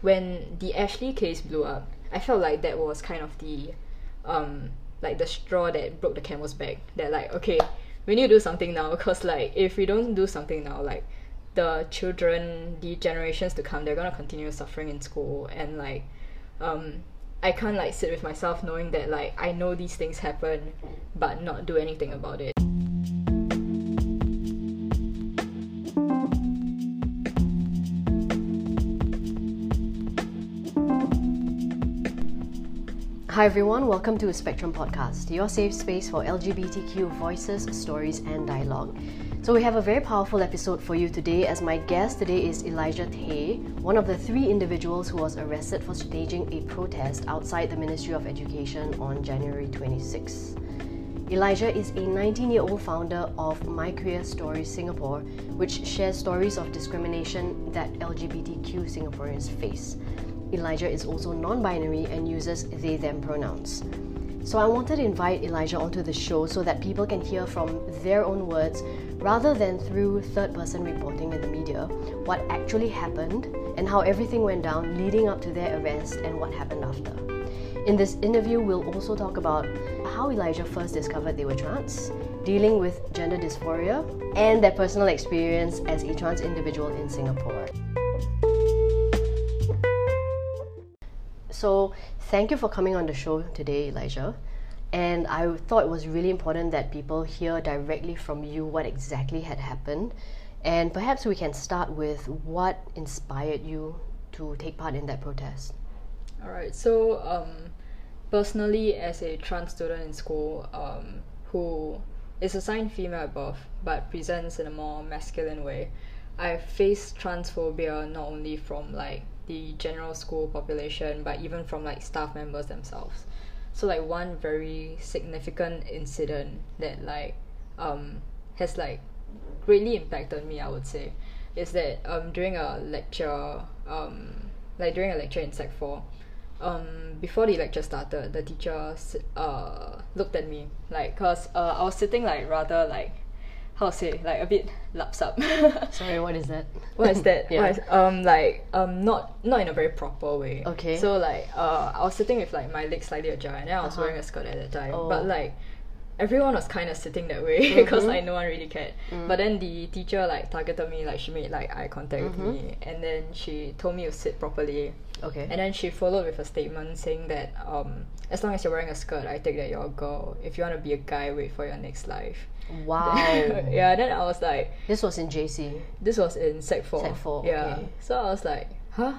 when the Ashley case blew up, I felt like that was kind of the um like the straw that broke the camel's back. That like okay, we need to do something now because like if we don't do something now, like the children, the generations to come, they're gonna continue suffering in school and like um I can't like sit with myself knowing that like I know these things happen but not do anything about it. Hi everyone, welcome to Spectrum Podcast, your safe space for LGBTQ voices, stories, and dialogue. So, we have a very powerful episode for you today, as my guest today is Elijah Tay, one of the three individuals who was arrested for staging a protest outside the Ministry of Education on January 26. Elijah is a 19 year old founder of My Queer Stories Singapore, which shares stories of discrimination that LGBTQ Singaporeans face. Elijah is also non binary and uses they them pronouns. So I wanted to invite Elijah onto the show so that people can hear from their own words rather than through third person reporting in the media what actually happened and how everything went down leading up to their arrest and what happened after. In this interview, we'll also talk about how Elijah first discovered they were trans, dealing with gender dysphoria, and their personal experience as a trans individual in Singapore. So, thank you for coming on the show today, Elijah. And I thought it was really important that people hear directly from you what exactly had happened. And perhaps we can start with what inspired you to take part in that protest. All right. So, um, personally, as a trans student in school, um, who is assigned female at birth but presents in a more masculine way, I faced transphobia not only from like the general school population, but even from like staff members themselves. So like one very significant incident that like um has like greatly impacted me, I would say, is that um during a lecture um like during a lecture in Sec four, um before the lecture started, the teacher uh looked at me like cause uh I was sitting like rather like how to say like a bit laps up. Sorry, what is that? what is that? Yeah. What is, um like um not not in a very proper way. Okay. So like uh I was sitting with like my legs slightly ajar and then I was Uh-huh. wearing a skirt at that time. Oh. But like everyone was kind of sitting that way because Mhm. like no one really cared. Mm. But then the teacher like targeted me like she made like eye contact Mhm. with me and then she told me to sit properly Okay. and then she followed with a statement saying that um as long as you're wearing a skirt I take that you're a girl. If you want to be a guy wait for your next life. Wow. yeah, then I was like This was in JC. this was in sec four. Sec four, Yeah. okay. So I was like, huh?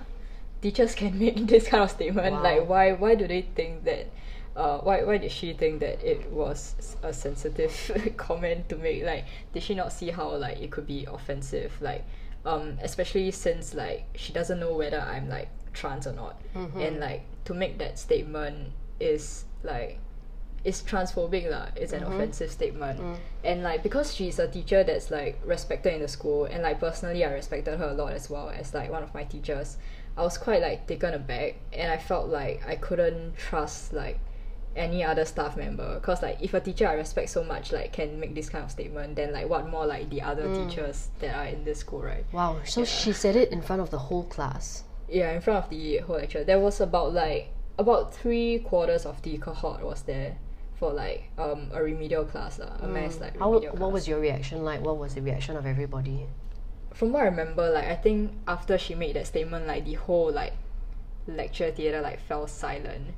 Teachers can make this kind of statement. Wow. Like, why? Why do they think that? Uh, why? Why did she think that it was a sensitive comment to make? Like, did she not see how like it could be offensive? Like, um, especially since like she doesn't know whether I'm like trans or not, Mhm. and like to make that statement is like. It's transphobic lah. It's an Mhm. offensive statement Mm. and like because she's a teacher that's like respected in the school and like personally I respected her a lot as well as like one of my teachers I was quite like taken aback and I felt like I couldn't trust like any other staff member because like if a teacher I respect so much like can make this kind of statement then like what more like the other Mm. teachers that are in this school right Wow. So Yeah. she said it in front of the whole class. yeah in front of the whole lecture there was about like about three quarters of the cohort was there for like um a remedial class lah, a mass like Mm. How, remedial what was your reaction like? What was the reaction of everybody? from what I remember, like I think after she made that statement, like the whole like lecture theater like fell silent.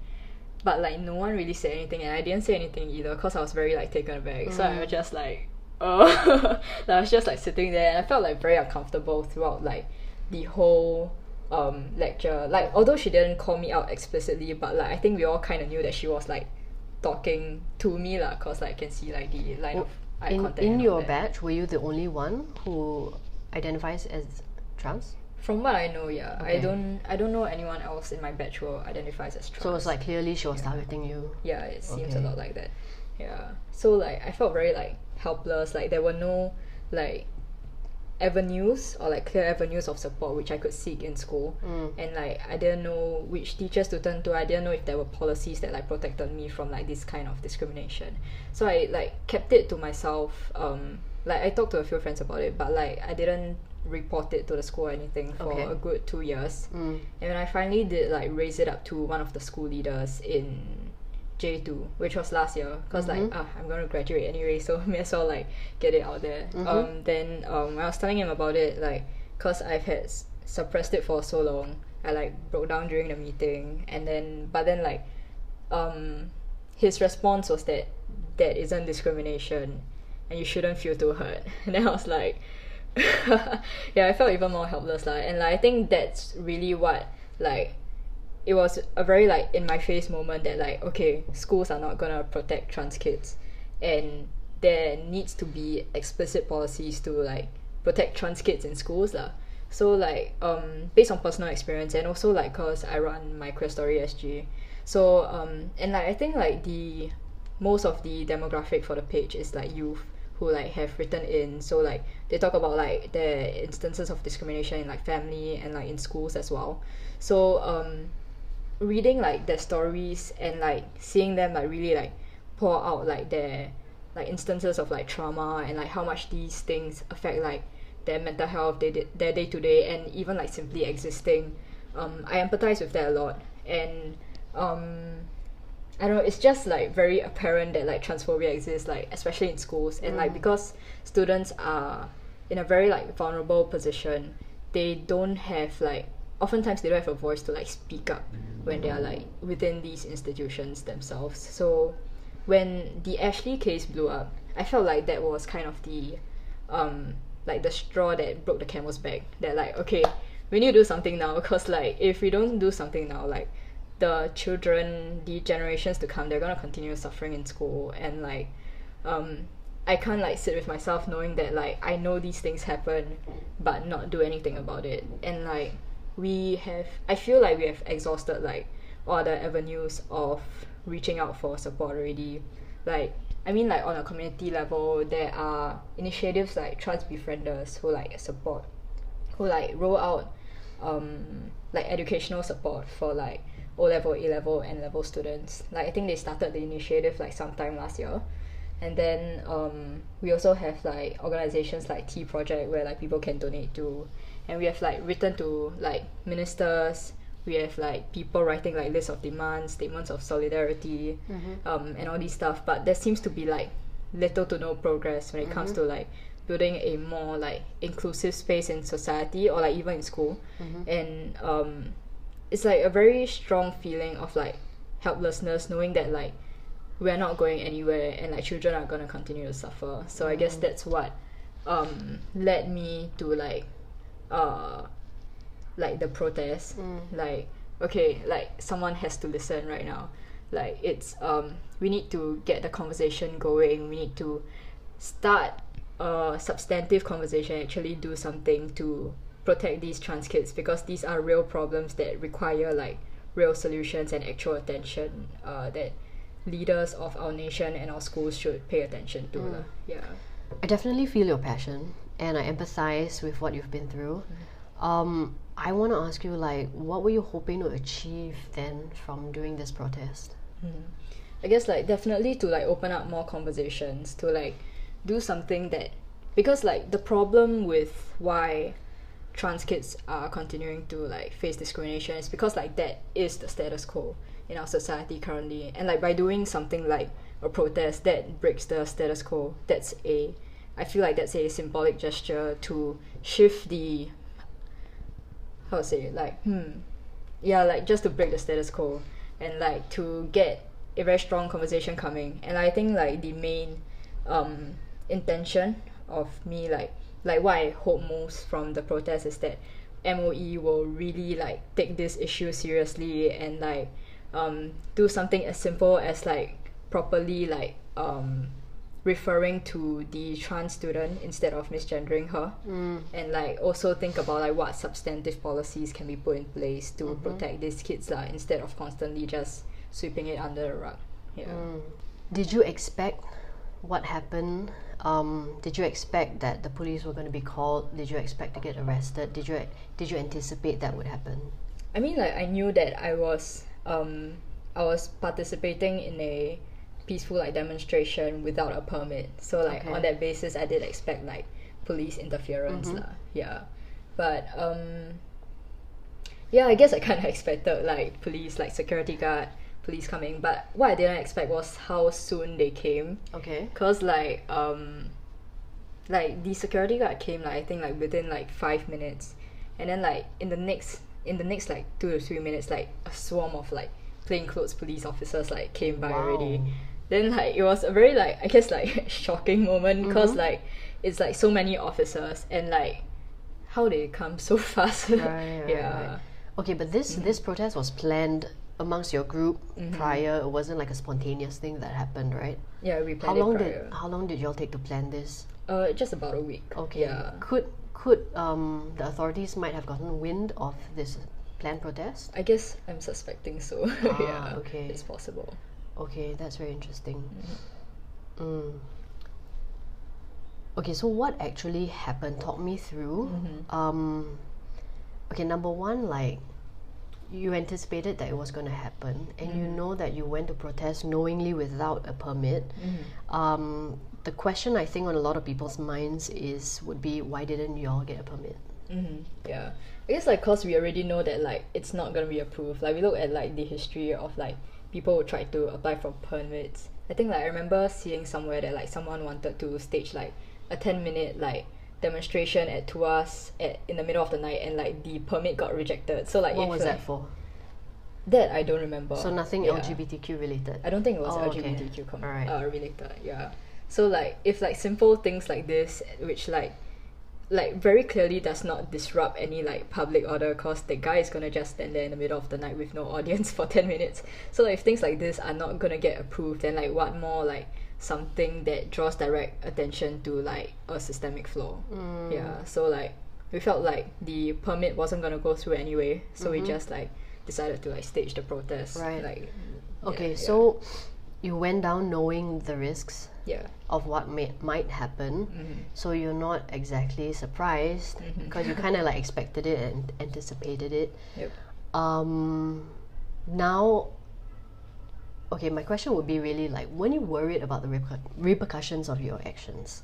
But like no one really said anything, and I didn't say anything either because I was very like taken aback. So I was just like, oh, like, I was just like sitting there, and I felt like very uncomfortable throughout like the whole um lecture. Like although she didn't call me out explicitly, but like I think we all kind of knew that she was like talking to me lah, cause I can see like the line of eye In, contact. in and all your that. batch, were you the only one who identifies as trans? From what I know, yeah, I Okay. don't, I don't know anyone else in my batch who identifies as trans. So it's like clearly she was targeting you. yeah, it seems a Okay. lot like that. Yeah, so like I felt very like helpless. Like there were no like avenues or like clear avenues of support which I could seek in school. And like I didn't know which teachers to turn to. I didn't know if there were policies that like protected me from like this kind of discrimination. So I like kept it to myself. Um like I talked to a few friends about it but like I didn't report it to the school or anything for Okay. a good two years. Mm. and when I finally did like raise it up to one of the school leaders in J2 which was last year because like ah, I'm gonna graduate anyway so may as well like get it out there. Um then um I was telling him about it like because I've had s- suppressed it for so long. I like broke down during the meeting and then but then like um his response was that that isn't discrimination and you shouldn't feel too hurt. And then I was like yeah I felt even more helpless lah. And like I think that's really what like it was a very like in my face moment that like okay schools are not gonna protect trans kids. And there needs to be explicit policies to like protect trans kids in schools lah. So like um based on personal experience and also like cause I run my story SG so um and like I think like the most of the demographic for the page is like youth who like have written in. So like they talk about like their instances of discrimination in like family and like in schools as well. So um reading like their stories and like seeing them like really like pour out like their like instances of like trauma and like how much these things affect like their mental health they, they- their day to day and even like simply existing. Um I empathize with that a lot. And um I don't know it's just like very apparent that like transphobia exists like especially in schools. And like because students are in a very like vulnerable position they don't have like oftentimes they don't have a voice to like speak up when they are like within these institutions themselves. So when the Ashley case blew up I felt like that was kind of the um like the straw that broke the camel's back. That like okay we need to do something now because like if we don't do something now like the children the generations to come they're gonna continue suffering in school. And like um I can't like sit with myself knowing that like I know these things happen but not do anything about it. And like we have I feel like we have exhausted like all the avenues of reaching out for support already like I mean like on a community level there are initiatives like trans befrienders who like support who like roll out um like educational support for like O level, A level, and level students. Like I think they started the initiative like sometime last year, and then um we also have like organizations like T Project where like people can donate to, and we have like written to like ministers. We have like people writing like lists of demands, statements of solidarity, um, and all these stuff. But there seems to be like little to no progress when it comes to like building a more like inclusive space in society or like even in school. And um it's like a very strong feeling of like helplessness knowing that like we're not going anywhere and like children are gonna continue to suffer. So i guess that's what um led me to like uh like the protest. Like okay like someone has to listen right now. Like it's um we need to get the conversation going. We need to start a substantive conversation actually do something to protect these trans kids because these are real problems that require like real solutions and actual attention uh, that leaders of our nation and our schools should pay attention to lah. yeah. I definitely feel your passion and I empathize with what you've been through. Um, I want to ask you, like, what were you hoping to achieve then from doing this protest? I guess like definitely to like open up more conversations to like do something that because like the problem with why trans kids are continuing to like face discrimination is because like that is the status quo in our society currently and like by doing something like a protest that breaks the status quo that's a I feel like that's a symbolic gesture to shift the how to say like hmm yeah like just to break the status quo and like to get a very strong conversation coming. And i think like the main um intention of me like like what i hope most from the protest is that moe will really like take this issue seriously and like um do something as simple as like properly like um referring to the trans student instead of misgendering her and like also think about like what substantive policies can be put in place to protect these kids lah instead of constantly just sweeping it under the rug yeah Did you expect what happened? Um, did you expect that the police were going to be called? Did you expect to get arrested? Did you did you anticipate that would happen? I mean, like I knew that I was um, I was participating in a peaceful like demonstration without a permit. So like Okay. on that basis, I did expect like police interference Mhm. lah. Yeah, but um, yeah, I guess I kind of expected like police, like security guard, police coming. But what I didn't expect was how soon they came. Okay. Cause like um, like the security guard came like I think like within like five minutes, and then like in the next in the next like two to three minutes, like a swarm of like plainclothes police officers like came by already. Then like it was a very like I guess like shocking moment because Mhm. like it's like so many officers and like how they come so fast. Right, right, yeah. right. Okay, but this this protest was planned amongst your group Mhm. prior. It wasn't like a spontaneous thing that happened, right? Yeah, we How planned long it prior. did how long did y'all take to plan this? Uh, just about a week. Okay. Yeah. Could could um the authorities might have gotten wind of this planned protest? I guess I'm suspecting so. Ah, yeah. okay. It's possible. Okay, that's very interesting. Mm-hmm. Mm. Okay, so what actually happened? Talk me through. Mhm. Um, okay, number one, like you anticipated that it was going to happen, and you Mm-hmm. know that you went to protest knowingly without a permit. Mm-hmm. Um, the question I think on a lot of people's minds is would be why didn't you all get a permit? Mm-hmm. Yeah, I guess like cause we already know that like it's not gonna be approved. Like we look at like the history of like people who tried to apply for permits. I think like I remember seeing somewhere that like someone wanted to stage like a ten minute like demonstration at Tuas at in the middle of the night and like the permit got rejected. So like What if, was like, that for? That I don't remember. So nothing Yeah. LGBTQ related. I don't think it was Oh, okay. LGBTQ com- Alright. uh, related. Yeah. So like if like simple things like this, which like like very clearly does not disrupt any like public order, cause the guy is gonna just stand there in the middle of the night with no audience for ten minutes. So like if things like this are not gonna get approved, then like what more like something that draws direct attention to like a systemic flaw. Mm. Yeah. So like we felt like the permit wasn't gonna go through anyway, so we Mhm. just like decided to like stage the protest. Right. Like. Okay, yeah, so you went down knowing the risks yeah. Of what may, might happen. Mhm. So you're not exactly surprised because you kind of like expected it and anticipated it. Yep. Um, now, okay, my question would be really like when you worried about the reper- repercussions of your actions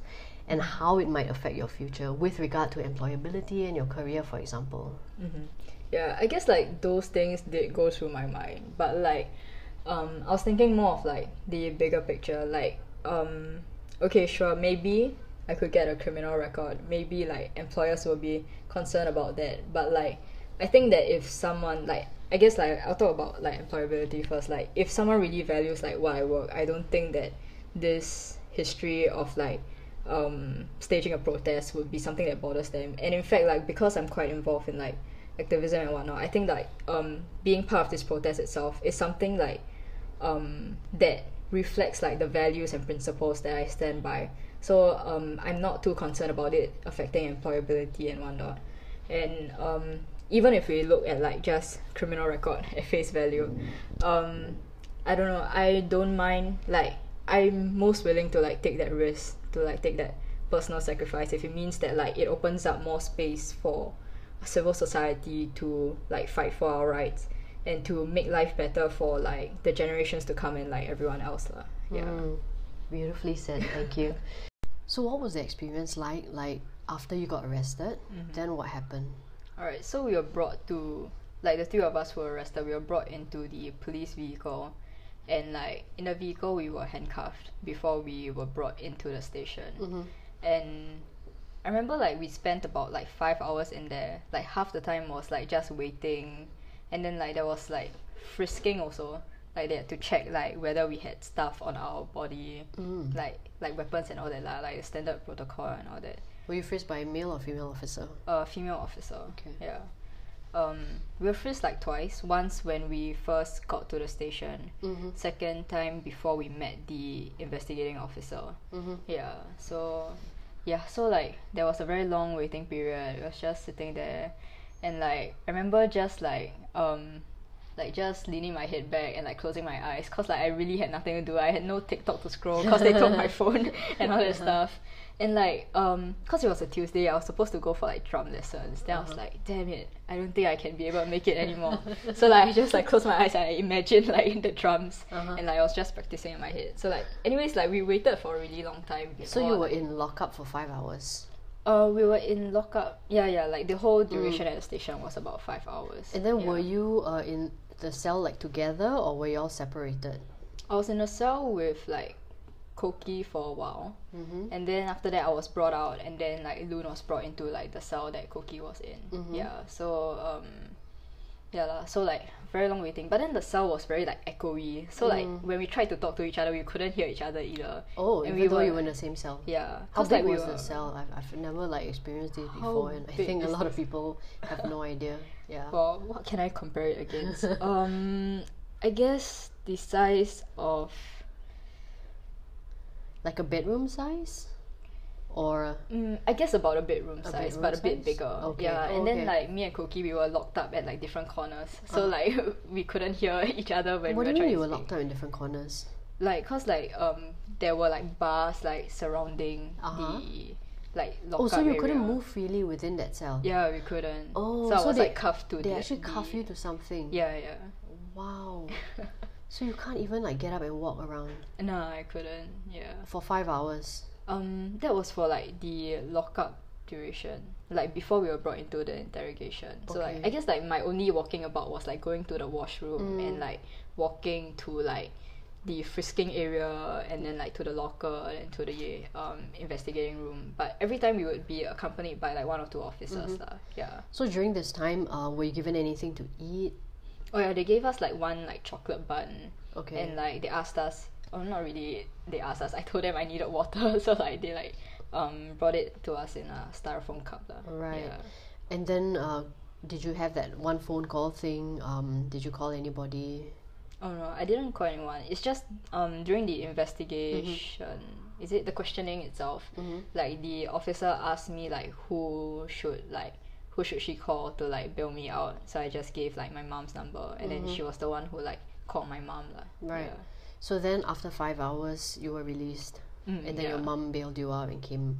and how it might affect your future with regard to employability and your career, for example. hmm Yeah, I guess like those things did go through my mind, but like, um, I was thinking more of like the bigger picture. Like, um, okay, sure, maybe I could get a criminal record. Maybe like employers will be concerned about that. But like, I think that if someone like, I guess like I'll talk about like employability first. Like, if someone really values like what I work, I don't think that this history of like um, staging a protest would be something that bothers them. And in fact, like because I'm quite involved in like activism and whatnot, I think like um, being part of this protest itself is something like um, that reflects like the values and principles that I stand by. So um, I'm not too concerned about it affecting employability and whatnot. And um, even if we look at like just criminal record at face value, um, I don't know. I don't mind. Like I'm most willing to like take that risk to like take that personal sacrifice if it means that like it opens up more space for civil society to like fight for our rights and to make life better for like the generations to come and like everyone else lah. Yeah. Mm, beautifully said, thank you. So, what was the experience like? Like, after you got arrested, then what happened? Alright, so we were brought to like the three of us were arrested, we were brought into the police vehicle and like in the vehicle we were handcuffed before we were brought into the station. Mm-hmm. And I remember like we spent about like five hours in there. Like half the time was like just waiting and then like there was like frisking also. Like they had to check like whether we had stuff on our body, Mm. like like weapons and all that lah, like standard protocol and all that. Were you frisked by a male or female officer? A female officer. Okay. Yeah. Um, we were frisked like twice. Once when we first got to the station. Mm-hmm. Second time before we met the investigating officer. Mm-hmm. Yeah. So, yeah. So like there was a very long waiting period. It was just sitting there, and like I remember just like um, like just leaning my head back and like closing my eyes cause like I really had nothing to do. I had no TikTok to scroll cause they took my phone and all that stuff. And like um cause it was a Tuesday, I was supposed to go for like drum lessons. Then I was like, damn it, I don't think I can be able to make it anymore. so like I just like closed my eyes and I imagined like the drums Uh-huh. and like I was just practicing in my head. So like anyways like we waited for a really long time. So you were in lockup for five hours. Uh, we were in lockup. Yeah, yeah. Like the whole duration at the station was about five hours. Mm. And then yeah. were you uh, in the cell like together or were you all separated? I was in a cell with like Koki for a while, Mm-hmm. and then after that I was brought out, and then like Lune was brought into like the cell that Koki was in. Mhm. Yeah. So um, yeah lah. So like very long waiting, but then the cell was very like echoey. So like Mm. when we tried to talk to each other, we couldn't hear each other either. Oh, And even we though were- you were in the same cell. Yeah. How 'cause, big like, we was the cell? I've, I've never like experienced this before, and I big think a is lot of people have no idea. Yeah. Well, what can I compare it against? um, I guess the size of like a bedroom size, or Mm, I guess about a bedroom A size, bedroom but a bit size? bigger. Okay. Yeah, Oh, and then okay. like me and Koki, we were locked up at like different corners, so Uh-huh. like we couldn't hear each other when what we do were you mean you were locked up in different corners? Like, cause like um there were like bars like surrounding Uh-huh. the like Oh, so you area. couldn't move freely within that cell. Yeah, we couldn't. Oh, so I so was they- like cuffed to They the, actually cuff the- you to something. Yeah, yeah. Wow. so you can't even like get up and walk around No, I couldn't. Yeah. for five hours. Um, that was for like the lockup duration, like before we were brought into the interrogation. So like, I guess like my only walking about was like going to the washroom Mm. and like walking to like the frisking area and then like to the locker and to the um investigating room. But every time we would be accompanied by like one or two officers, Mm-hmm. lah. Yeah. So during this time, uh, were you given anything to eat? Oh yeah, they gave us like one like chocolate bun Okay. and like they asked us oh not really they asked us i told them i needed water so like they like um brought it to us in a styrofoam cup lah. Right. yeah. And then, uh, did you have that one phone call thing? Um, did you call anybody? oh no i didn't call anyone it's just um during the investigation is it the questioning itself Mhm. like the officer asked me like who should like who should she call to like bail me out so i just gave like my mom's number and then she was the one who like called my mom lah. Mm-hmm. Right. yeah. So then, after five hours, you were released, Mm, and then your yeah. mom bailed you out and came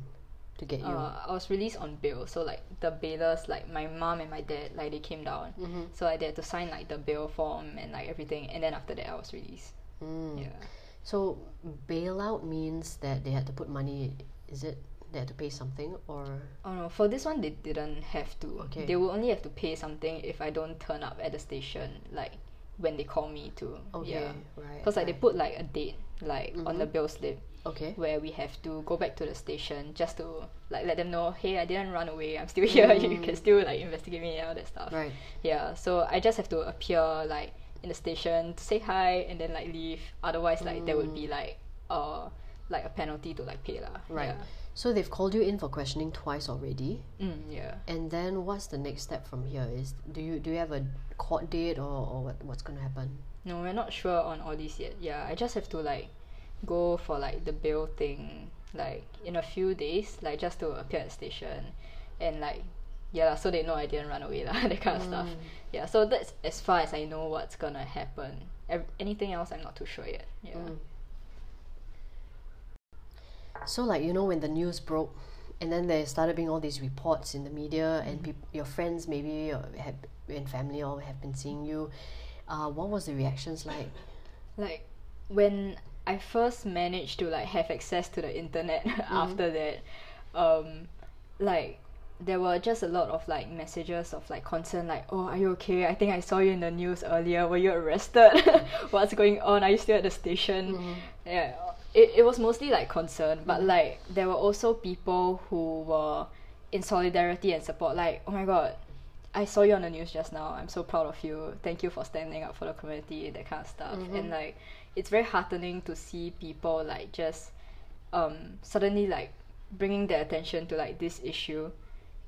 to get you. Uh, I was released on bail, so like the bailers, like my mom and my dad, like they came down, Mhm. so they had to sign like the bail form and like everything, and then after that I was released. Mm. Yeah. So bailout means that they had to put money. Is it they had to pay something or? Oh no, for this one they didn't have to. Okay. They will only have to pay something if I don't turn up at the station, like when they call me to. Okay, Yeah. right. Because like they put like a date, like on the Mhm. bill slip, Okay. where we have to go back to the station just to like let them know, hey, I didn't run away. I'm still here. you Mm. can still like investigate me and all that stuff. Right. Yeah, so I just have to appear like in the station to say hi and then like leave. Otherwise, like there would be like uh like a penalty to like pay lah. Right. So they've called you in for questioning twice already. Mm, yeah. And then what's the next step from here? Is do you do you have a court date or, or what, what's gonna happen? No, we're not sure on all this yet. Yeah, I just have to like go for like the bail thing like in a few days, like just to appear at the station and like yeah, so they know I didn't run away lah, that kind of stuff. Yeah, so that's as far as I know what's gonna happen. Anything else, I'm not too sure yet. Yeah. Mm. So like you know when the news broke, and then there started being all these reports in the media, and mm-hmm. peop- your friends maybe or have and family all have been seeing you. Uh, what was the reactions like? like when I first managed to like have access to the internet mm-hmm. after that, um, like there were just a lot of like messages of like concern like oh are you okay? I think I saw you in the news earlier. Were you arrested? Mm-hmm. What's going on? Are you still at the station? Yeah it, it was mostly like concern but like there were also people who were in solidarity and support like oh my god I saw you on the news just now. I'm so proud of you. Thank you for standing up for the community, that kind of stuff. And like, it's very heartening to see people like just um suddenly like bringing their attention to like this issue,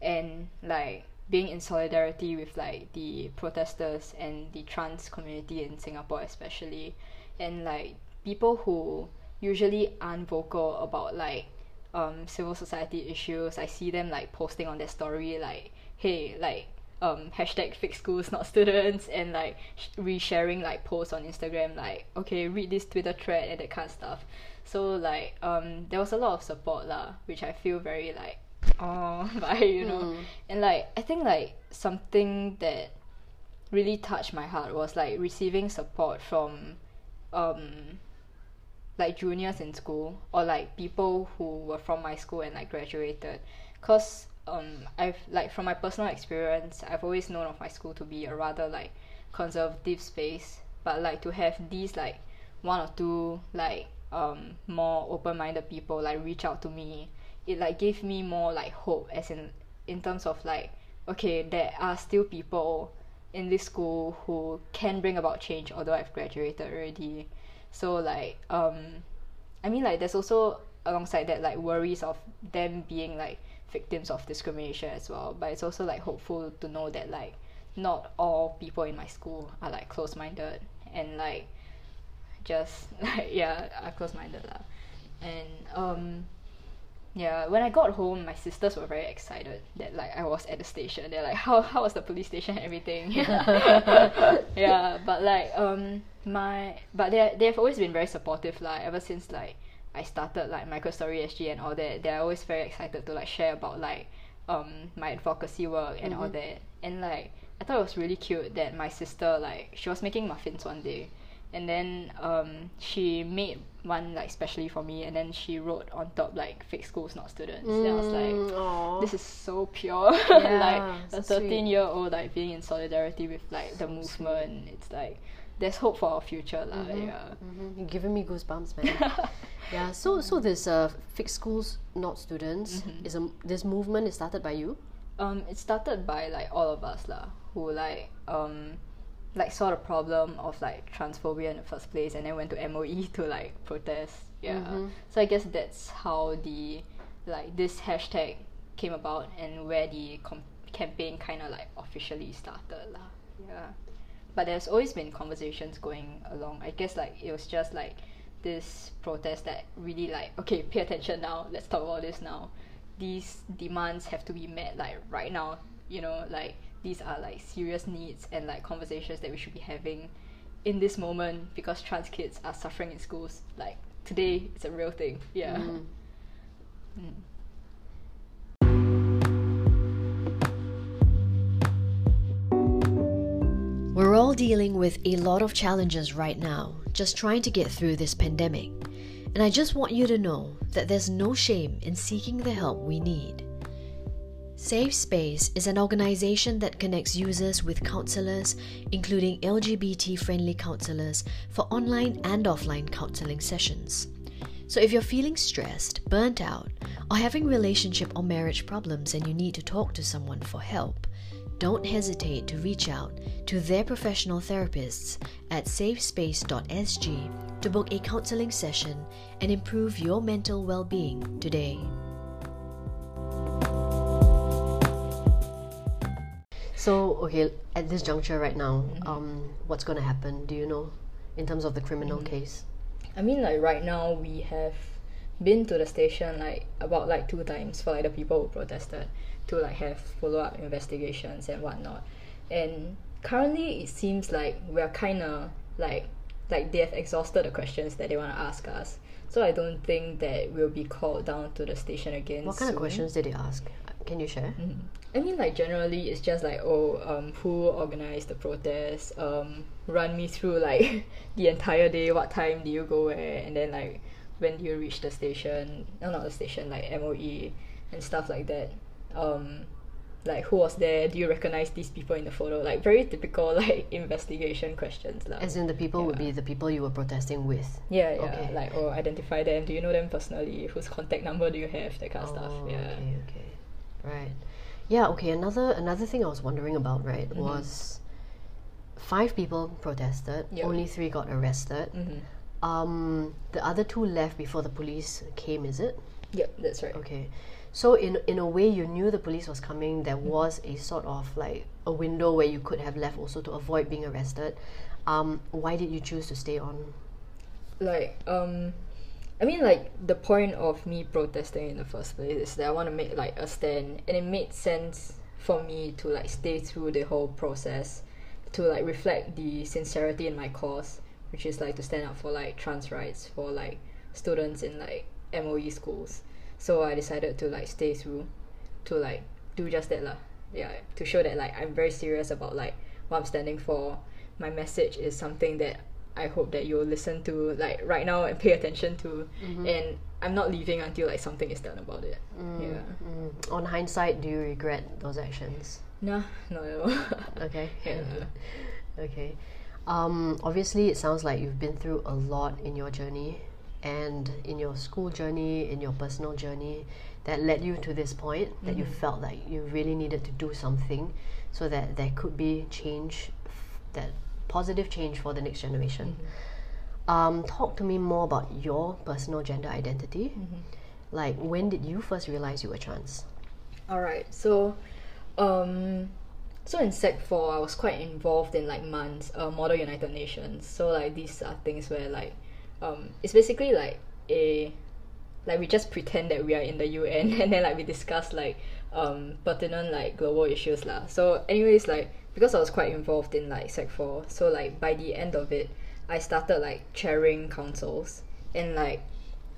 and like being in solidarity with like the protesters and the trans community in Singapore especially, and like people who usually aren't vocal about like um civil society issues. I see them like posting on their story like, hey, like um, hashtag fix schools not students and like sh- resharing like posts on Instagram like okay read this Twitter thread and that kind of stuff. So like um there was a lot of support lah, which I feel very like oh by you know and like I think like something that really touched my heart was like receiving support from um like juniors in school or like people who were from my school and like graduated. Cause um I've like from my personal experience I've always known of my school to be a rather like conservative space. But like to have these like one or two like um more open minded people like reach out to me it like gave me more like hope as in in terms of like okay there are still people in this school who can bring about change although I've graduated already so like um I mean like there's also alongside that like worries of them being like victims of discrimination as well. But it's also like hopeful to know that like not all people in my school are like close minded and like just like yeah are close minded lah. And um yeah when I got home my sisters were very excited that like I was at the station. They're like how how was the police station and everything? Yeah but like um my but they they've always been very supportive lah ever since like I started like MyQueerStory SG and all that they're always very excited to like share about like um my advocacy work and all that. And like I thought it was really cute that my sister like she was making muffins one day and then um she made one like specially for me and then she wrote on top like fix schools not students then I was like Mm, aw. this is so pure Yeah, like so a 13 year old like being in solidarity with like the movement it's like there's hope for our future lah yeah Mhm, You're giving me goosebumps, man. yeah. So, so this uh, fixed schools, not students, Mm-hmm. is a this movement is started by you. um it started by like all of us lah who like um like saw the problem of like transphobia in the first place and then went to MOE to like protest. Yeah. Mm-hmm. So I guess that's how the like this hashtag came about and where the com- campaign kind of like officially started lah. Yeah. But there's always been conversations going along. I guess like it was just like this protest that really like okay pay attention now. Let's talk about this now. These demands have to be met like right now. You know like these are like serious needs and like conversations that we should be having in this moment because trans kids are suffering in schools like today it's a real thing yeah Mm. We're all dealing with a lot of challenges right now, just trying to get through this pandemic. And I just want you to know that there's no shame in seeking the help we need. Safe Space is an organization that connects users with counselors, including LGBT friendly counselors, for online and offline counseling sessions. So if you're feeling stressed, burnt out, or having relationship or marriage problems and you need to talk to someone for help, don't hesitate to reach out to their professional therapists at safespace.sg to book a counseling session and improve your mental well being today. So, okay, at this juncture right now, um, what's going to happen? Do you know in terms of the criminal case? I mean, like right now we have been to the station like about like two times for like the people who protested to like have follow up investigations and whatnot. And currently, it seems like we are kind of like like they have exhausted the questions that they want to ask us. So I don't think that we'll be called down to the station again. What kind of questions did they ask? Can you share? I mean, like generally, it's just like, oh, um, who organized the protest? Um, run me through like the entire day. What time did you go where? And then like, when do you reach the station? No, not the station. Like MOE and stuff like that. Um, like who was there? Do you recognize these people in the photo? Like very typical like investigation questions lah. As in, the people would be the people you were protesting with. Yeah, yeah. Okay. Like, oh, identify them. Do you know them personally? Whose contact number do you have? That kind of stuff. Oh, Yeah. Okay, okay. Right. Yeah, okay. Another another thing I was wondering about, right, Mm-hmm. was five people protested, Yep. only three got arrested. Mm-hmm. Um the other two left before the police came, is it? Yep, that's right. Okay. So in in a way you knew the police was coming, there Mm-hmm. was a sort of like a window where you could have left also to avoid being arrested. Um, why did you choose to stay on? like um I mean like the point of me protesting in the first place is that I want to make like a stand and it made sense for me to like stay through the whole process to like reflect the sincerity in my cause which is like to stand up for like trans rights for like students in like MOE schools. So I decided to like stay through to like do just that lah. Yeah to show that like I'm very serious about like what I'm standing for. My message is something that I hope that you'll listen to like right now and pay attention to and I'm not leaving until like something is done about it yeah Mm. On hindsight, do you regret those actions? nah not at all Okay. yeah. Okay. Um, obviously, it sounds like you've been through a lot in your journey and in your school journey, in your personal journey, that led you to this point that you felt like you really needed to do something so that there could be change, f- that positive change for the next generation. Um, talk to me more about your personal gender identity. Like, when did you first realize you were trans? Alright, so um so in sec four I was quite involved in like MUNs, uh, Model United Nations. So like these are things where like um it's basically like a like we just pretend that we are in the UN and then like we discuss like um pertinent like global issues lah. So anyways like because I was quite involved in like sec four, so like by the end of it I started like chairing councils and like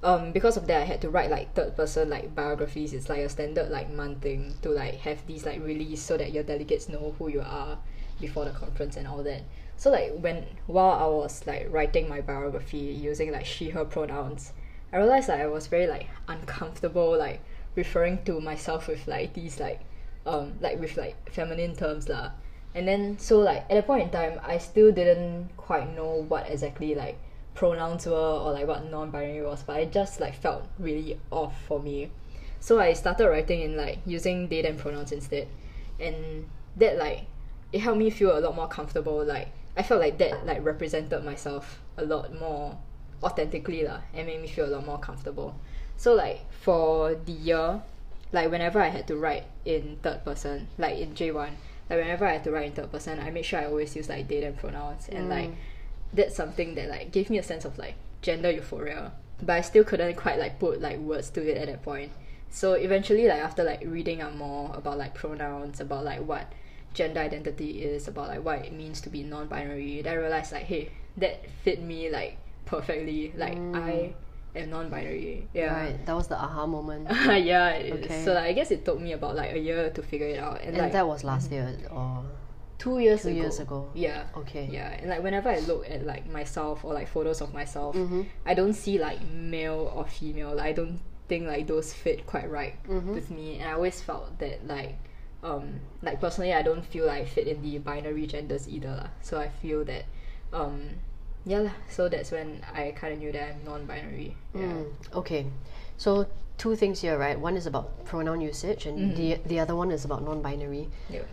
um because of that I had to write like third person like biographies. It's like a standard like month thing to like have these like released so that your delegates know who you are before the conference and all that. So like when while I was like writing my biography using like she her pronouns, I realized that I was very like uncomfortable like referring to myself with like these like um like with like feminine terms lah. And then so like at that point in time I still didn't quite know what exactly like pronouns were or like what non-binary was but I just like felt really off for me. So i started writing in like using they them pronouns instead. And that like it helped me feel a lot more comfortable. Like i felt like that like represented myself a lot more authentically lah. And made me feel a lot more comfortable. So like for the year like whenever i had to write in third person like in j1 like whenever i had to write in third person i make sure i always use like they them pronouns and like mm. that's something that like gave me a sense of like gender euphoria. But i still couldn't quite like put like words to it at that point. So eventually like after like reading up more about like pronouns about like what gender identity is about like what it means to be non-binary then i realized like hey that fit me like perfectly. Like i mm. Am non-binary yeah Right, that was the aha moment. yeah. Okay. so like, i guess it took me about like a year to figure it out and, and like that was last year, or two years two ago years ago. yeah Okay. yeah and like whenever i look at like myself or like photos of myself Mm-hmm. i don't see like male or female like, i don't think like those fit quite right Mm-hmm. with me and i always felt that like um like personally i don't feel like I fit in the binary genders either lah. so i feel that um yeah lah. so that's when i kind of knew that i'm non-binary yeah Mm, okay, so two things here, right? One is about pronoun usage, and the the other one is about non-binary. yeah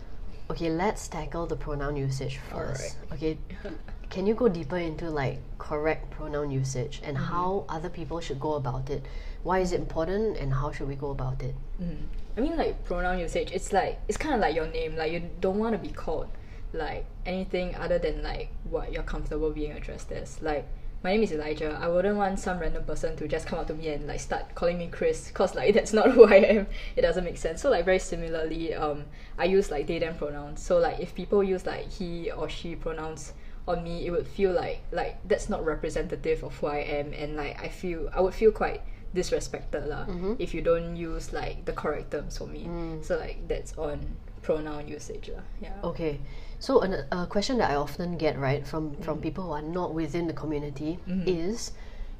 Okay, let's tackle the pronoun usage first. Okay, can you go deeper into like correct pronoun usage and how other people should go about it? Why is it important, and how should we go about it? Mm. I mean, like pronoun usage. It's like it's kind of like your name. Like you don't want to be called like anything other than like what you're comfortable being addressed as. Like my name is Elijah. I wouldn't want some random person to just come up to me and like start calling me Chris, cause like that's not who I am. It doesn't make sense. So like very similarly, um, I use like they them pronouns. So like if people use like he or she pronouns on me, it would feel like like that's not representative of who I am, and like I feel I would feel quite disrespected lah if you don't use like the correct terms for me. So like that's on pronoun usage lah. Yeah. Okay, so an, a question that I often get right from from people who are not within the community is,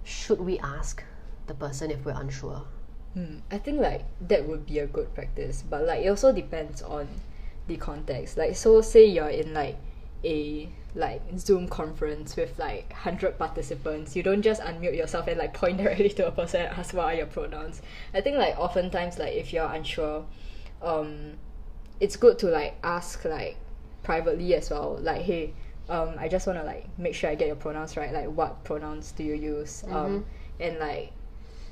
should we ask the person if we're unsure? Hmm. I think like that would be a good practice, but like it also depends on the context. Like so, say you're in like a like Zoom conference with like hundred participants, you don't just unmute yourself and like point directly to a person and ask what are your pronouns. I think like oftentimes like if you're unsure, um, it's good to like ask like privately as well. Like hey, um, I just want to like make sure I get your pronouns right. Like what pronouns do you use? Um, and like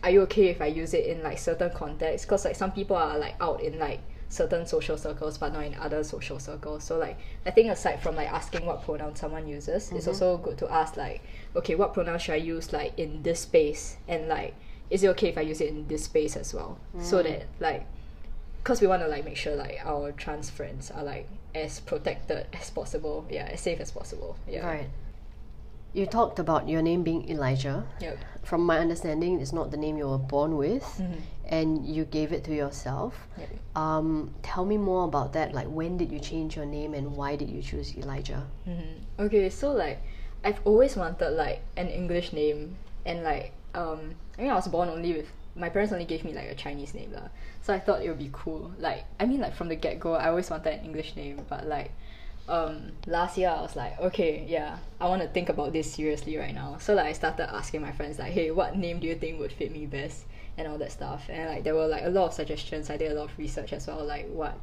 are you okay if I use it in like certain contexts? Because like some people are like out in like certain social circles but not in other social circles. So like I think aside from like asking what pronoun someone uses, it's also good to ask like, okay, what pronoun should I use like in this space? And like, is it okay if I use it in this space as well? So that like because we want to like make sure like our trans friends are like as protected as possible. Yeah, as safe as possible. Yeah. Right. You talked about your name being Elijah. Yep. From my understanding, it's not the name you were born with, Mhm. and you gave it to yourself. Yep. Um, tell me more about that. Like, when did you change your name, and why did you choose Elijah? Mhm. Okay, so like I've always wanted like an English name and like um I mean I was born only with my parents only gave me like a Chinese name lah. So I thought it would be cool. Like I mean like from the get go I always wanted an English name but like um last year I was like, okay, yeah, I want to think about this seriously right now. So like I started asking my friends like, hey, what name do you think would fit me best and all that stuff. And like there were like a lot of suggestions. I did a lot of research as well, like what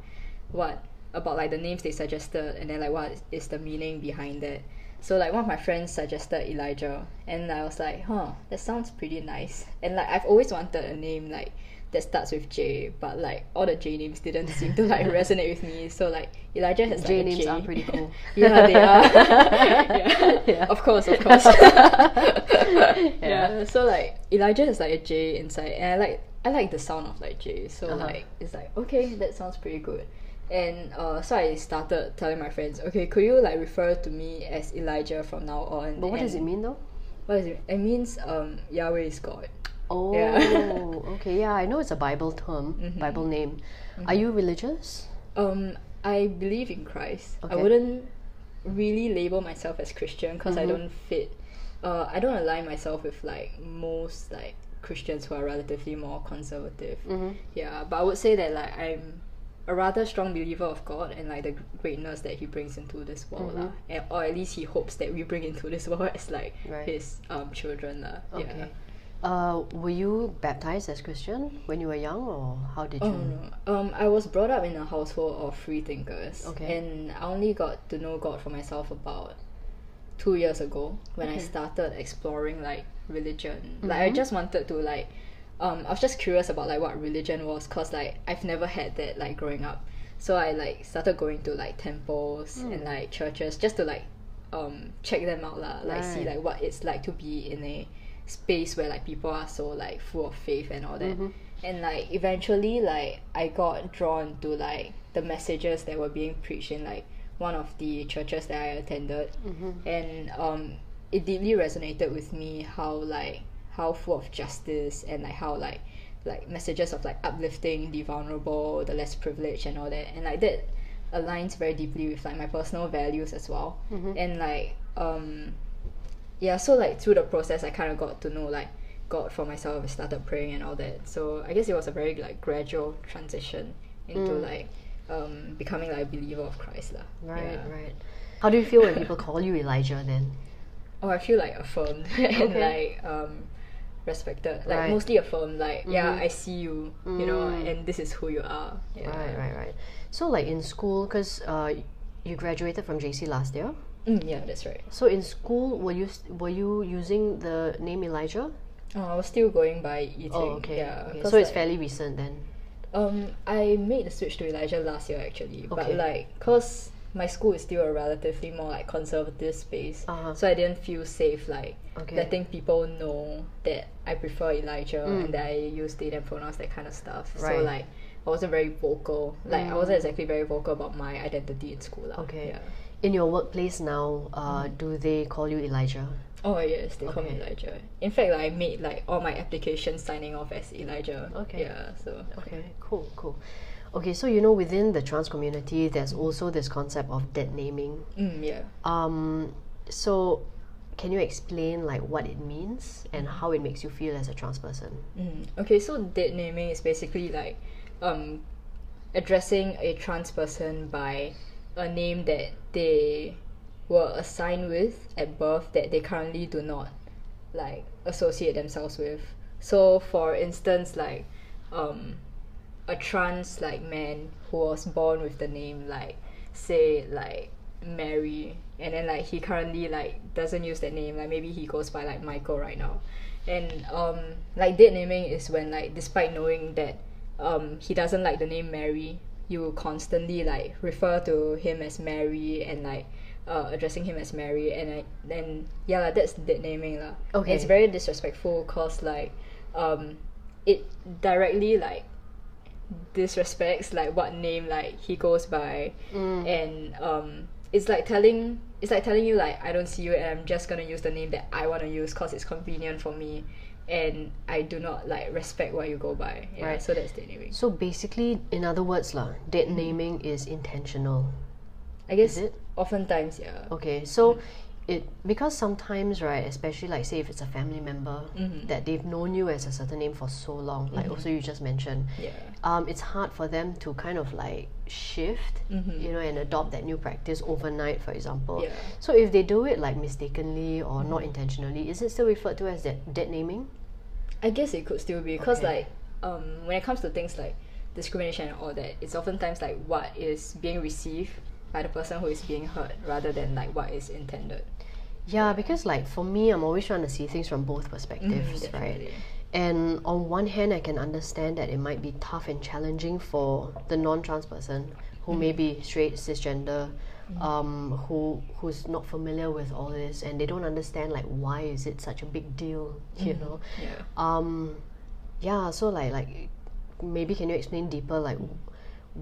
what about like the names they suggested and then like what is the meaning behind it. So like one of my friends suggested Elijah and I was like, huh, that sounds pretty nice. And like I've always wanted a name like that starts with J, but like all the J names didn't seem to like resonate with me. So like Elijah has like names J. are pretty cool. yeah, they are. yeah. Yeah. Of course, of course. Yeah. yeah. So like Elijah has like a J inside, and I like I like the sound of like J. So Uh-huh. like it's like okay, that sounds pretty good. And uh, so I started telling my friends, okay, could you like refer to me as Elijah from now on? But what does it mean though? What is it? It means um Yahweh is God. Oh, Yeah. okay. Yeah, I know it's a Bible term, Mhm. Bible name. Are you religious? Um, I believe in Christ. Okay. I wouldn't really label myself as Christian because I Mhm. don't fit. Uh, I don't align myself with like most like Christians who are relatively more conservative. Mm-hmm. Yeah, but I would say that like I'm a rather strong believer of God and like the greatness that He brings into this world, lah. And, or at least He hopes that we bring into this world as like Right. His um children, lah. Okay. Yeah. Uh, were you baptized as Christian when you were young, or how did you? Oh. Um, I was brought up in a household of free thinkers. Okay. And I only got to know God for myself about two years ago when I started exploring like religion. Like I Mhm. just wanted to like um I was just curious about like what religion was cause like I've never had that like growing up. So I like started going to like temples and Mm. like churches just to like um check them out lah. Like see like what it's like to be in a space where like people are so like full of faith and all that Mhm. and like eventually like i got drawn to like the messages that were being preached in like one of the churches that i attended Mhm. and um it deeply resonated with me how like how full of justice and like how like like messages of like uplifting the vulnerable the less privileged and all that and like that aligns very deeply with like my personal values as well Mhm. and like um yeah so like through the process i kind of got to know like god for myself i started praying and all that so i guess it was a very like gradual transition into Mm. like um becoming like a believer of christ lah. Right, Yeah. right. How do you feel when people call you Elijah then? oh i feel like affirmed and Okay. like um respected like Right. mostly affirmed like yeah Mhm. i see you you know Mm. and this is who you are yeah. Right, right, right. So, like in school, because uh, you graduated from JC last year. Mm, yeah that's right So in school, were you were you using the name Elijah? oh, i was still going by eating Oh, okay. yeah okay. So it's like, fairly recent then. Um, I made the switch to Elijah last year actually, but like, cause my school is still a relatively more like conservative space, Uh-huh. so I didn't feel safe like Okay. Letting people know that I prefer Elijah Mm. and that I use they them pronouns that kind of stuff. Right. So like, I wasn't very vocal. Like, I Mm. wasn't exactly very vocal about my identity in school. lah. Okay. Yeah. In your workplace now, uh, do they call you Elijah? Oh yes, they call me Elijah. In fact, like, I made like all my applications signing off as Elijah. Okay. Yeah. So. Okay, cool, cool. Okay, so you know within the trans community, there's also this concept of dead naming. Mm, yeah. Um, so can you explain like what it means and how it makes you feel as a trans person? Mm. Okay, so dead naming is basically like um, addressing a trans person by a name that they were assigned with at birth that they currently do not like associate themselves with. So, for instance, like um, a trans like man who was born with the name like say like Mary and then like he currently like doesn't use that name like maybe he goes by like Michael right now and um like dead naming is when like despite knowing that um he doesn't like the name Mary you constantly like refer to him as Mary and like uh, addressing him as Mary and I, then yeah lah, that's dead naming lah. Okay. It's very disrespectful cause like um it directly like disrespects like what name like he goes by Mm. and um it's like telling it's like telling you like I don't see you and I'm just gonna use the name that I want to use because it's convenient for me and I do not like respect what you go by yeah Right. so that's the naming So basically, in other words, lah, dead naming is intentional. I guess it? oftentimes yeah Okay, so it because sometimes right, especially like say if it's a family member Mhm. that they've known you as a certain name for so long, like also you just mentioned, yeah um, it's hard for them to kind of like shift, Mhm. you know, and adopt that new practice overnight, for example. Yeah. So if they do it like mistakenly or not intentionally, is it still referred to as dead, dead naming? I guess it could still be because Okay. like um when it comes to things like discrimination and all that, it's oftentimes like what is being received by the person who is being hurt rather than like what is intended. Yeah, because like for me, I'm always trying to see things from both perspectives, Mhm, right? And on one hand, I can understand that it might be tough and challenging for the non-trans person who may be straight, cisgender, um, who who's not familiar with all this and they don't understand like why is it such a big deal, you know? Yeah. Um, yeah. So like like maybe can you explain deeper like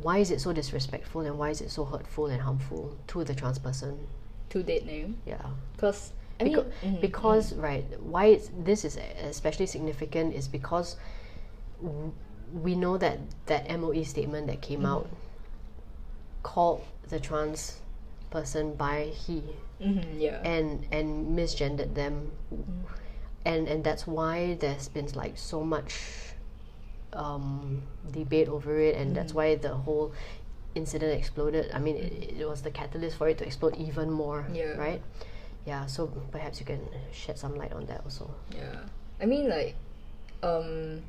why is it so disrespectful and why is it so hurtful and harmful to the trans person? To dead name. Yeah. Because I mean Beca- mhm, because right why it's, this is especially significant is because w- we know that that MOE statement that came out called the trans person by he mhm, yeah. and and misgendered them and and that's why there's been like so much um, debate over it and that's why the whole incident exploded i mean it, it was the catalyst for it to explode even more Yeah. right yeah so perhaps you can shed some light on that also Yeah. I mean like um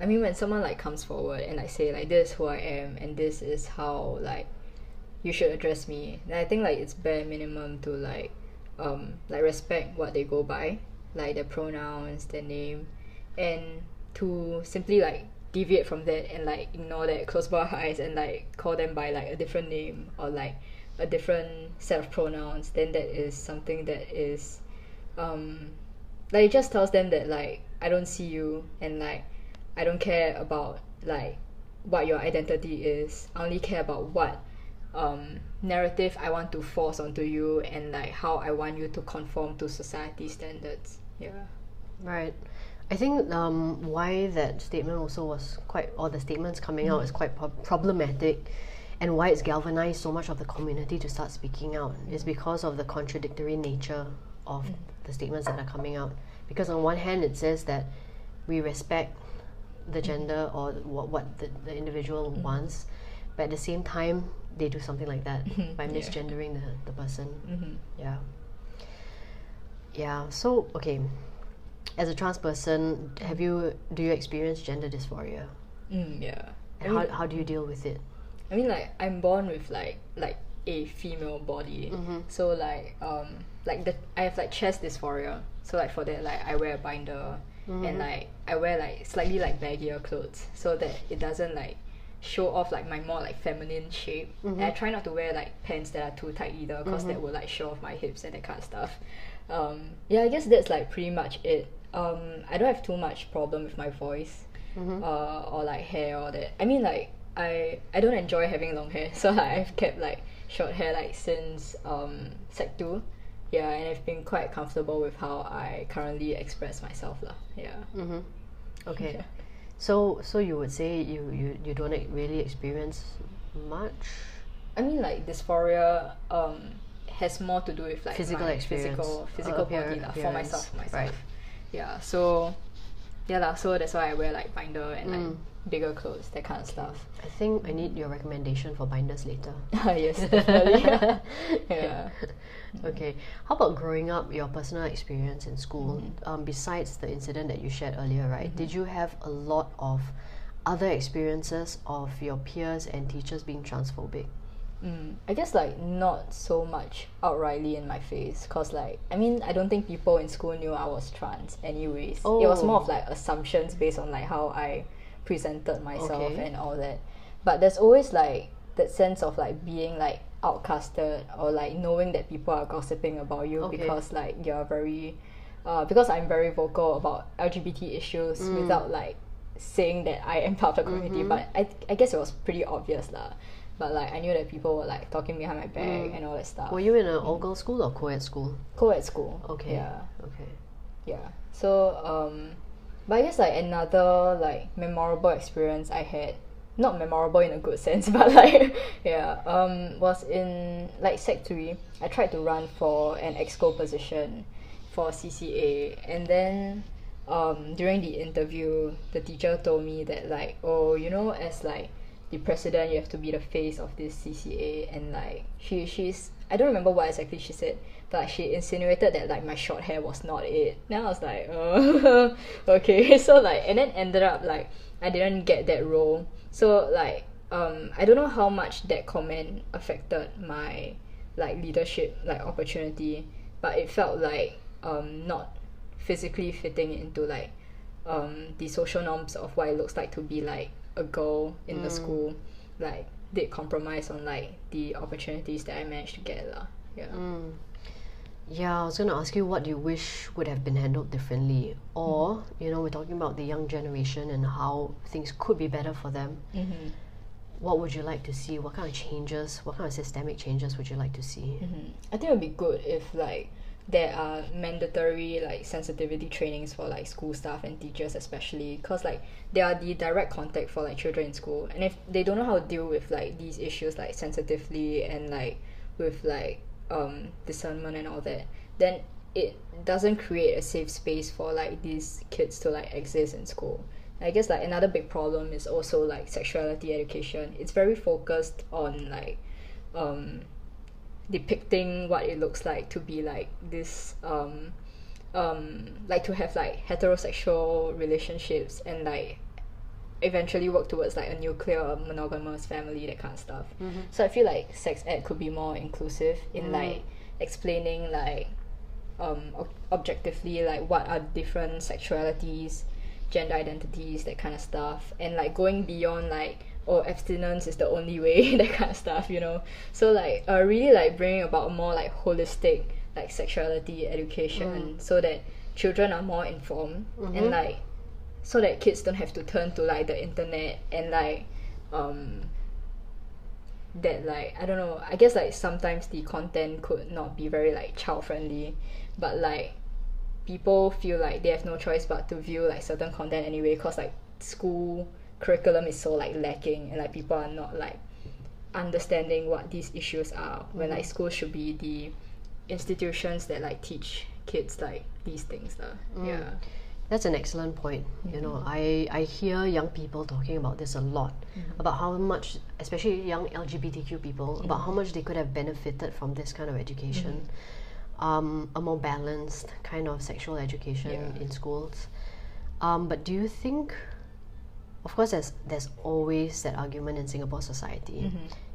I mean when someone like comes forward and like say like this is who I am and this is how like you should address me then I think like it's bare minimum to like um like respect what they go by like their pronouns their name and to simply like deviate from that and like ignore that close our eyes and like call them by like a different name or like a different set of pronouns then that is something that is um like it just tells them that like I don't see you and like I don't care about like what your identity is. I only care about what um narrative I want to force onto you and like how I want you to conform to society standards. Yeah. right i think um, why that statement also was quite or the statements coming out is mm. quite pro- problematic and why it's galvanized so much of the community to start speaking out is because of the contradictory nature of mm. the statements that are coming out. Because on one hand it says that we respect the mm. gender or what, what the, the individual wants but at the same time they do something like that mm-hmm. by Yeah. misgendering the, the person. Mm-hmm. yeah. Yeah so okay as a trans person have you do you experience gender dysphoria Mm, yeah. I mean, how, how do you deal with it I mean like I'm born with like like a female body. So like um like the I have like chest dysphoria. So like for that like I wear a binder and like I wear like slightly like baggier clothes so that it doesn't like show off like my more like feminine shape. And I try not to wear like pants that are too tight either because that will like show off my hips and that kind of stuff. Um yeah, I guess that's like pretty much it. Um I don't have too much problem with my voice uh, or like hair or that. I mean like I I don't enjoy having long hair, so like, I've kept like short hair like since um sec two. Yeah, and I've been quite comfortable with how I currently express myself lah. Yeah. mm-hmm. okay Yeah. so so you would say you, you, you don't really experience much I mean like dysphoria um has more to do with like Physical my experience. physical Uh, physical appear- body lah, for myself for myself. right. Yeah. So yeah lah, so that's why I wear like binder and like Mm. bigger clothes, that kind of stuff. I think I need your recommendation for binders later yes, definitely. yeah. Okay. How about growing up, your personal experience in school? Mm-hmm. Um, besides the incident that you shared earlier, right? Did you have a lot of other experiences of your peers and teachers being transphobic? Mm, I guess like not so much outrightly in my face, cause like I mean I don't think people in school knew I was trans. Anyways, it was more of Oh. like assumptions based on like how I presented myself and all that. But there's always like that sense of like being like outcasted or like knowing that people are gossiping about you Okay. because like you're very, uh, because I'm very vocal about LGBT issues Mm. without like saying that I am part of the community, Mm-hmm. but I I guess it was pretty obvious lah. But like I knew that people were like talking behind my back Mm. and all that stuff. Were you in an all girls school or co ed school? co-ed school? Okay. Yeah. Okay. Yeah. So um but I guess like another like memorable experience I had not memorable in a good sense, but like yeah, um was in like sec three. I tried to run for an exco position for CCA and then um during the interview the teacher told me that like oh you know as like the president you have to be the face of this CCA and like she she's I don't remember what exactly she said but she insinuated that like my short hair was not it. Then I was like uh, okay. So like and then ended up like I didn't get that role. So like um I don't know how much that comment affected my like leadership like opportunity but it felt like um not physically fitting into like um the social norms of what it looks like to be like a girl in the school like did compromise on like the opportunities that I managed to get lah. Yeah. Yeah, I was going to ask you what you wish would have been handled differently. Or, you know, we're talking about the young generation and how things could be better for them. Mm-hmm. What would you like to see? What kind of changes, what kind of systemic changes would you like to see? Mm-hmm. I think it would be good if like there are mandatory like sensitivity trainings for like school staff and teachers especially because like they are the direct contact for like children in school and if they don't know how to deal with like these issues like sensitively and like with like um discernment and all that then it doesn't create a safe space for like these kids to like exist in school I guess like another big problem is also like sexuality education. It's very focused on like um depicting what it looks like to be like this um um like to have like heterosexual relationships and like eventually work towards like a nuclear monogamous family that kind of stuff. So i feel like sex ed could be more inclusive in like explaining like um ob- objectively like what are different sexualities gender identities that kind of stuff. And like going beyond like oh abstinence is the only way that kind of stuff you know. So like uh, really like bringing about more like holistic like sexuality education so that children are more informed and like so that kids don't have to turn to like the internet and like um that like I don't know I guess like sometimes the content could not be very like child friendly but like people feel like they have no choice but to view like certain content anyway because like school curriculum is so like lacking and like people are not like understanding what these issues are when like mm-hmm. school should be the institutions that like teach kids like these things lah. Mm. yeah That's an excellent point. You know, mm-hmm. I, I hear young people talking about this a lot mm-hmm. about how much, especially young LGBTQ people, about how much they could have benefited from this kind of education. Um, a more balanced kind of sexual education Yeah. in schools. Um, but do you think, of course, there's, there's always that argument in Singapore society.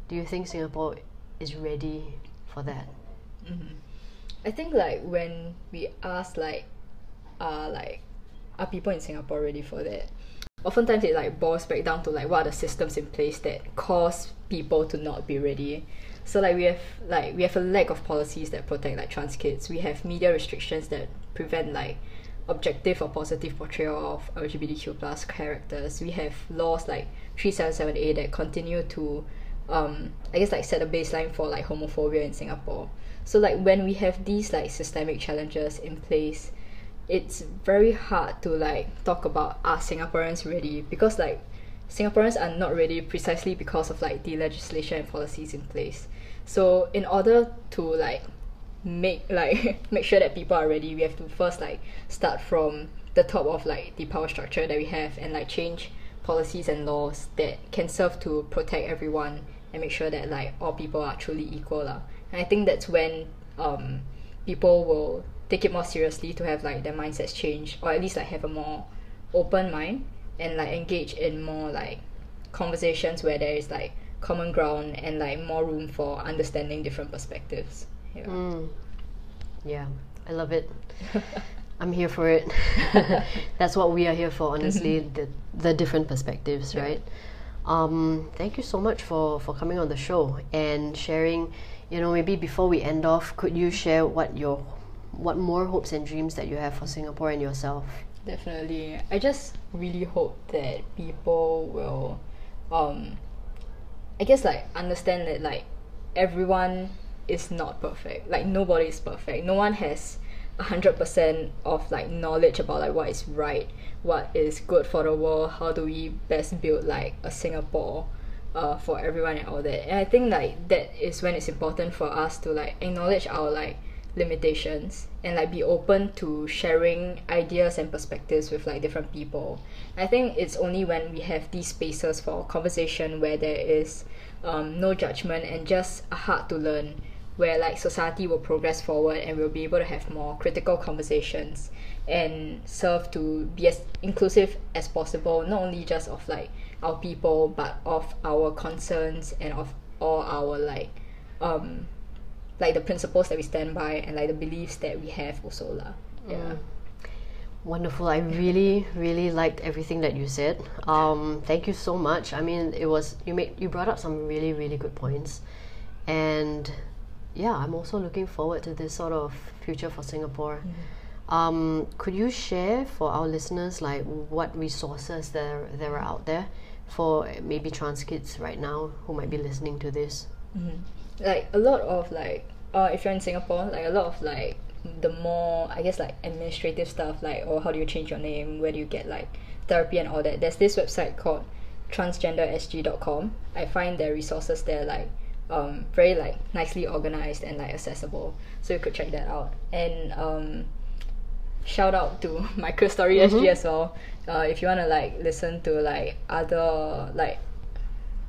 Do you think Singapore is ready for that? I think like when we ask like uh like are people in Singapore ready for that? Oftentimes it like boils back down to like what are the systems in place that cause people to not be ready. So like we have like we have a lack of policies that protect like trans kids. We have media restrictions that prevent like objective or positive portrayal of LGBTQ plus characters. We have laws like 377A that continue to um I guess like set a baseline for like homophobia in Singapore. So like when we have these like systemic challenges in place, it's very hard to like talk about are Singaporeans ready because like Singaporeans are not ready precisely because of like the legislation and policies in place. So in order to like make like make sure that people are ready, we have to first like start from the top of like the power structure that we have and like change policies and laws that can serve to protect everyone and make sure that like all people are truly equal lah. And I think that's when um people will take it more seriously to have like their mindsets change or at least like have a more open mind and like engage in more like conversations where there is like common ground and like more room for understanding different perspectives. Yeah. Mm. Yeah, I love it. I'm here for it. That's what we are here for, honestly. the the different perspectives, right? Um, thank you so much for for coming on the show and sharing. You know, maybe before we end off, could you share what your what more hopes and dreams that you have for Singapore and yourself? definitely. I just really hope that people will, um, I guess like understand that like everyone is not perfect. Like nobody is perfect. No one has a hundred percent of like knowledge about like what is right, what is good for the world. How do we best build like a Singapore, uh, for everyone and all that. And I think like that is when it's important for us to like acknowledge our like limitations and like be open to sharing ideas and perspectives with like different people. I think it's only when we have these spaces for conversation where there is um, no judgment and just a heart to learn where like society will progress forward and we'll be able to have more critical conversations and serve to be as inclusive as possible not only just of like our people but of our concerns and of all our like um like the principles that we stand by and like the beliefs that we have also lah yeah Wonderful. I really, really liked everything that you said. Um, thank you so much. I mean, it was you made you brought up some really, really good points, and yeah, I'm also looking forward to this sort of future for Singapore. Um, could you share for our listeners like what resources there there are out there for maybe trans kids right now who might be listening to this? like a lot of like uh if you're in Singapore like a lot of like the more I guess like administrative stuff like or how do you change your name? Where do you get like therapy and all that? There's this website called transgendersg.com I find their resources there like um very like nicely organized and like accessible so you could check that out and um shout out to MyQueerStory SG as well uh, if you want to like listen to like other like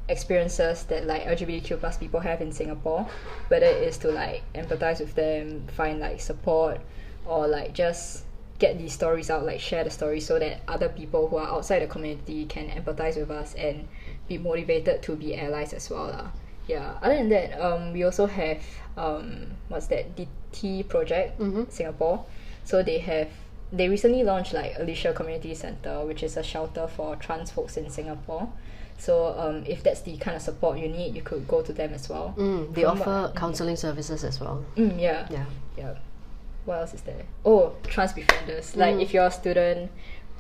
experiences that like LGBTQ plus people have in Singapore, whether it is to like empathize with them, find like support, or like just get these stories out, like share the stories so that other people who are outside the community can empathize with us and be motivated to be allies as well. Lah. Yeah. Other than that, um, we also have um, what's that the T project Singapore. So they have they recently launched like Alicia Community Center, which is a shelter for trans folks in Singapore. So um, if that's the kind of support you need, you could go to them as well. Mm, they From what- offer counseling services as well. Mm, yeah. Yeah. Yeah. What else is there? Oh, trans befrienders. Like if you're a student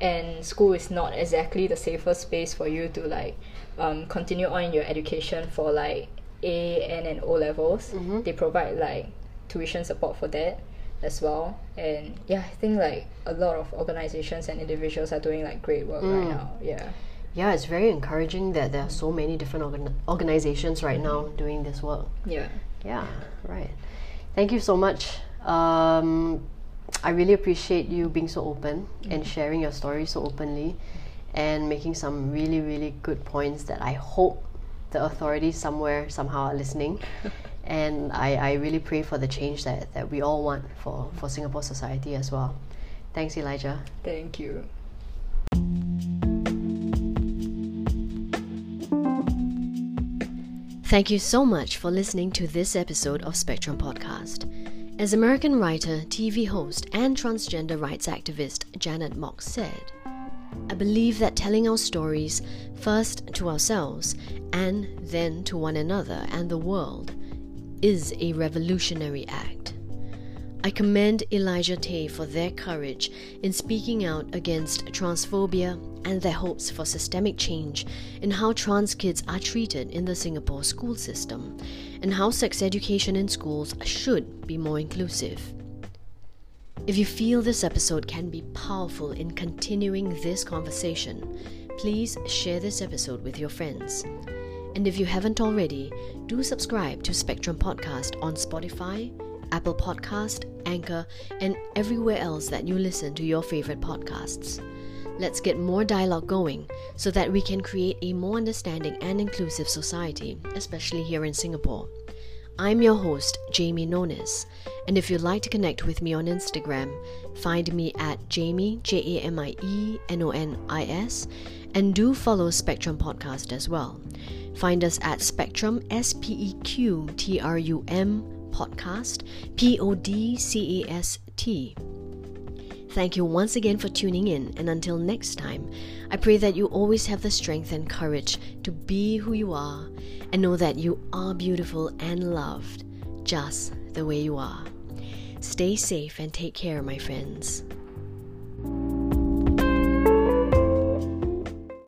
and school is not exactly the safest space for you to like um, continue on in your education for like A, N and O levels, they provide like tuition support for that as well. And yeah, I think like a lot of organizations and individuals are doing like great work right now. Yeah. Yeah, it's very encouraging that there are so many different organ- organizations right now doing this work. Yeah. Yeah, right. Thank you so much. Um, I really appreciate you being so open and sharing your story so openly and making some really, really good points that I hope the authorities somewhere somehow are listening. and I, I really pray for the change that, that we all want for, for Singapore society as well. Thanks, Elijah. Thank you. Thank you so much for listening to this episode of Speqtrum Podcast. As American writer, TV host, and transgender rights activist Janet Mock said, I believe that telling our stories first to ourselves and then to one another and the world is a revolutionary act. I commend Elijah Tay for their courage in speaking out against transphobia and their hopes for systemic change in how trans kids are treated in the Singapore school system and how sex education in schools should be more inclusive. If you feel this episode can be powerful in continuing this conversation, please share this episode with your friends. And if you haven't already, do subscribe to Speqtrum Podcast on Spotify, Apple Podcast, Anchor, and everywhere else that you listen to your favorite podcasts. Let's get more dialogue going so that we can create a more understanding and inclusive society, especially here in Singapore. I'm your host, Jamie Nonis, and if you'd like to connect with me on Instagram, find me at Jamie, J A M I E N O N I S, and do follow Speqtrum Podcast as well. Find us at Speqtrum, S P E Q T R U M Podcast, P O D C A S T. Thank you once again for tuning in, and until next time, I pray that you always have the strength and courage to be who you are and know that you are beautiful and loved just the way you are. Stay safe and take care, my friends.